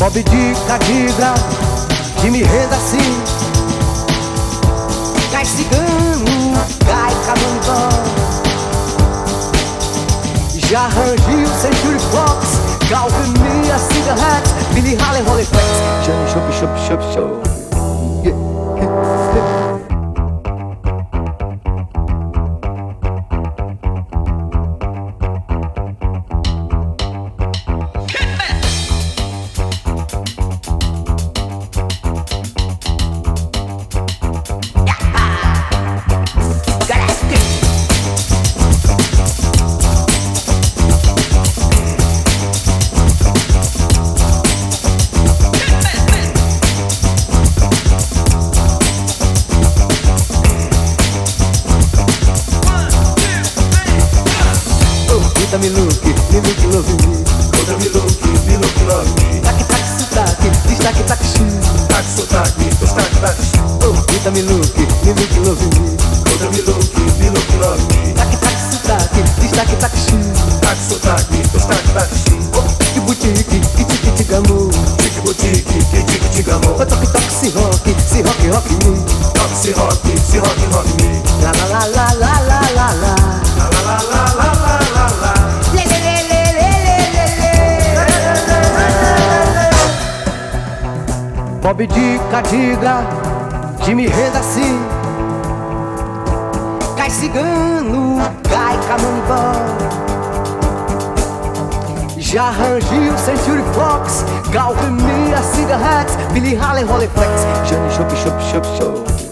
Bob Dica, diga que me renda assim. Cai cigano, cai camambó. Já rangiu Century Fox, Calvin Mia, Cigarettes, Billy Hallen, Holy Flex. Johnny Shop, Shop, Shop, Oh, Rita me look, me look, love me. Conta me look, me look, love me. Tac, tac, sotaque, destaque, tac, xi. Tac, sotaque, sotaque, tac. Oh, que boutique, que tique, tigamou. Tique boutique, que tique tigamou. Oh, toque, toque, se rock, se rock, rock me. Toxi rock, se rock rock me. La la la la la la la la. La la la la la la la la. Lê, lê, lê, lê, lê, lê, lê, lê. Bob Dica, diga, de me redacir. Assim. Cai cigano, cai camambá. Já arranjei o Century Fox, Gal Gamia, Cigarettes, Billy Hallen, Rolleiflex, Jane Chop, Chop, Chop, Chop.